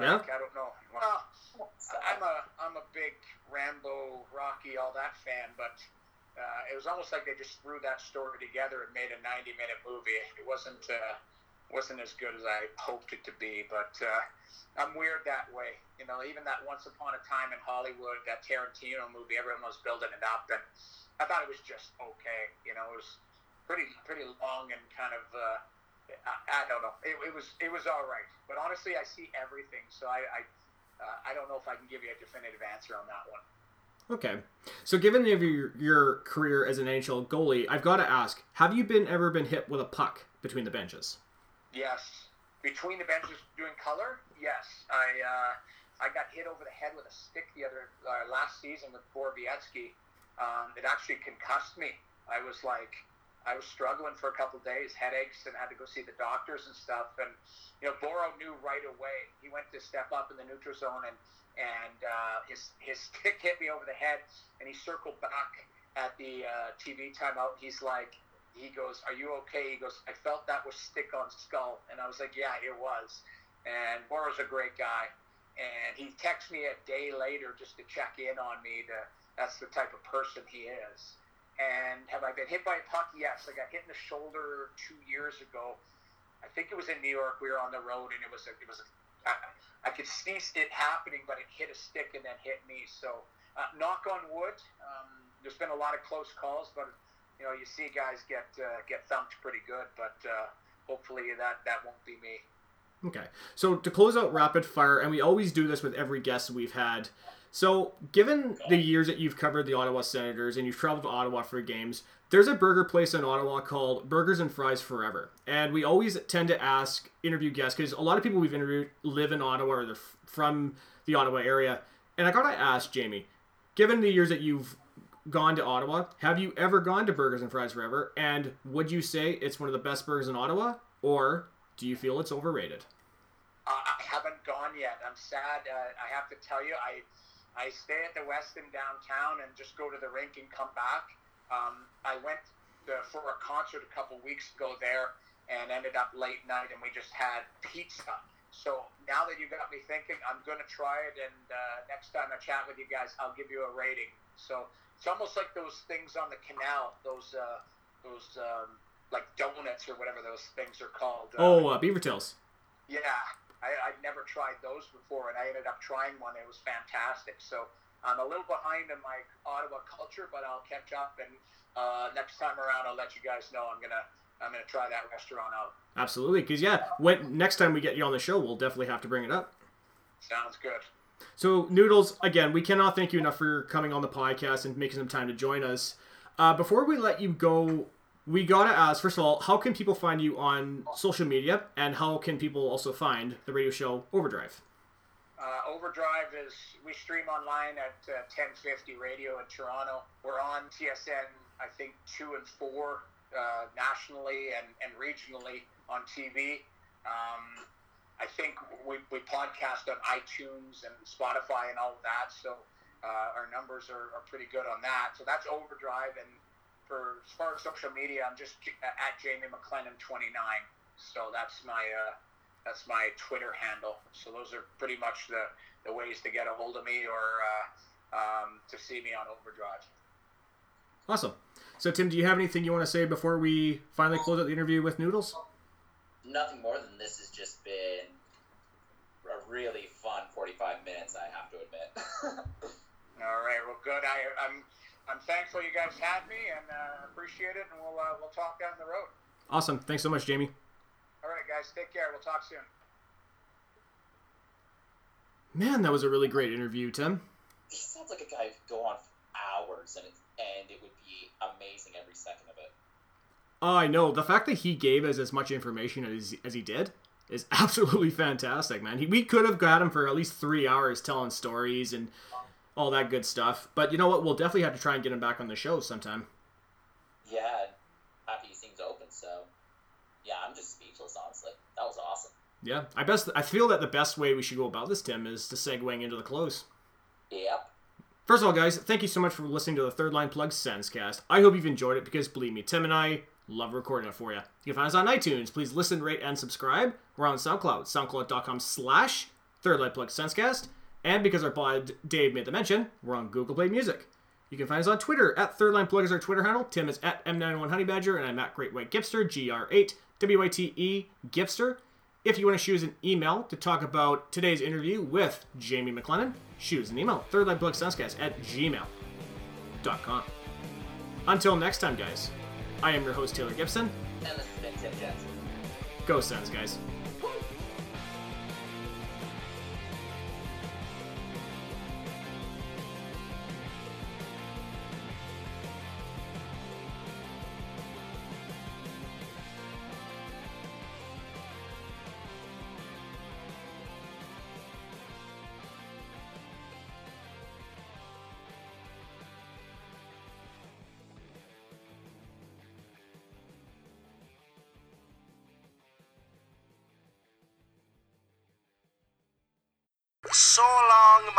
Yeah. Like, I don't know. Well, I'm a I'm a big Rambo, Rocky, all that fan, but uh, it was almost like they just threw that story together and made a 90 minute movie. It wasn't uh, wasn't as good as I hoped it to be, but uh, I'm weird that way. You know, even that Once Upon a Time in Hollywood, that Tarantino movie, everyone was building it up, and I thought it was just okay. You know, it was pretty pretty long and kind of. Uh, I, I don't know. It, it was it was all right, but honestly, I see everything, so I I, uh, I don't know if I can give you a definitive answer on that one. Okay. So, given your, your career as an NHL goalie, I've got to ask: Have you been ever been hit with a puck between the benches? Yes, between the benches doing color. Yes, I uh, I got hit over the head with a stick the other uh, last season with Borowiecki. Um, it actually concussed me. I was like, I was struggling for a couple days, headaches, and had to go see the doctors and stuff. And you know, Boro knew right away. He went to step up in the neutral zone and and uh, his his <laughs> stick hit me over the head, and he circled back at the uh, TV timeout. He's like, he goes, "Are you okay?" He goes, "I felt that was stick on skull," and I was like, "Yeah, it was." And Boro's a great guy, and he texts me a day later just to check in on me. To that's the type of person he is. And have I been hit by a puck? Yes, I got hit in the shoulder two years ago. I think it was in New York. We were on the road, and it was a, it was I could see it happening, but it hit a stick and then hit me. So, uh, knock on wood. Um, there's been a lot of close calls, but you know, you see guys get uh, get thumped pretty good. But uh, hopefully that that won't be me. Okay. So to close out rapid fire, and we always do this with every guest we've had. So, given the years that you've covered the Ottawa Senators and you've traveled to Ottawa for games, there's a burger place in Ottawa called Burgers and Fries Forever. And we always tend to ask interview guests, because a lot of people we've interviewed live in Ottawa or they're from the Ottawa area. And I gotta ask, Jamie, given the years that you've gone to Ottawa, have you ever gone to Burgers and Fries Forever? And would you say it's one of the best burgers in Ottawa? Or do you feel it's overrated? Uh, I haven't gone yet. I'm sad. Uh, I have to tell you, I I stay at the Westin downtown and just go to the rink and come back. Um, I went to, for a concert a couple weeks ago there and ended up late night and we just had pizza. So now that you got me thinking, I'm going to try it. And uh, next time I chat with you guys, I'll give you a rating. So it's almost like those things on the canal, those uh, those um, like donuts or whatever those things are called. oh, uh, beaver tails. Yeah, I, I'd never tried those before, and I ended up trying one. It was fantastic. So I'm a little behind in my Ottawa culture, but I'll catch up. And uh, next time around, I'll let you guys know. I'm gonna I'm gonna try that restaurant out. Absolutely, because yeah, when next time we get you on the show, we'll definitely have to bring it up. Sounds good. So Noodles, again, we cannot thank you enough for coming on the podcast and making some time to join us. Uh, before we let you go, we gotta ask first of all, how can people find you on social media, and how can people also find the radio show Overdrive? Uh, Overdrive is we stream online at uh, 1050 Radio in Toronto. We're on TSN, I think two and four uh, nationally and, and regionally on TV. Um, I think we, we podcast on iTunes and Spotify and all of that, so uh, our numbers are, are pretty good on that. So that's Overdrive, and for as far as social media, I'm just at Jamie McLennan 29. So that's my uh, that's my Twitter handle. So those are pretty much the, the ways to get a hold of me or uh, um, to see me on Overdrive. Awesome. So, Tim, do you have anything you want to say before we finally close out the interview with Noodles? Nothing more than this has just been a really fun 45 minutes, I have to admit. <laughs> All right, well, good. I, I'm I'm thankful you guys had me and uh, appreciate it, and we'll uh, we'll talk down the road. Awesome. Thanks so much, Jamie. All right, guys, take care. We'll talk soon. Man, that was a really great interview, Tim. he sounds like a guy who could go on for hours, and it, and it would be amazing every second of it. Oh, I know. The fact that he gave us as much information as, as he did is <laughs> absolutely fantastic, man. He, we could have got him for at least three hours telling stories and all that good stuff. But you know what? We'll definitely have to try and get him back on the show sometime. Yeah, happy he seems open. So, yeah, I'm just speechless. Honestly, that was awesome. Yeah, I best. I feel that the best way we should go about this, Tim, is to segueing into the close. Yep. First of all, guys, thank you so much for listening to the Third Line Plug Senscast. I hope you've enjoyed it because, believe me, Tim and I love recording it for you. You can find us on iTunes. Please listen, rate, and subscribe. We're on SoundCloud, soundcloud.com slash Third Line Plug Senscast. And because our bud Dave made the mention, we're on Google Play Music. You can find us on Twitter at Third Line Plug is our Twitter handle. Tim is at M91 Honey Badger, and I'm at Great White Gipster, GR8 WYTE Gipster. If you want to shoot us an email to talk about today's interview with Jamie McLennan, shoot us an email, thirdlineplugsenscast at gmail.com. Until next time, guys, I am your host, Taylor Gibson. And this has been Tim Jensen. Go Sens, guys.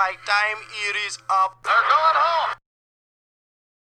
My time here is up. They're going home.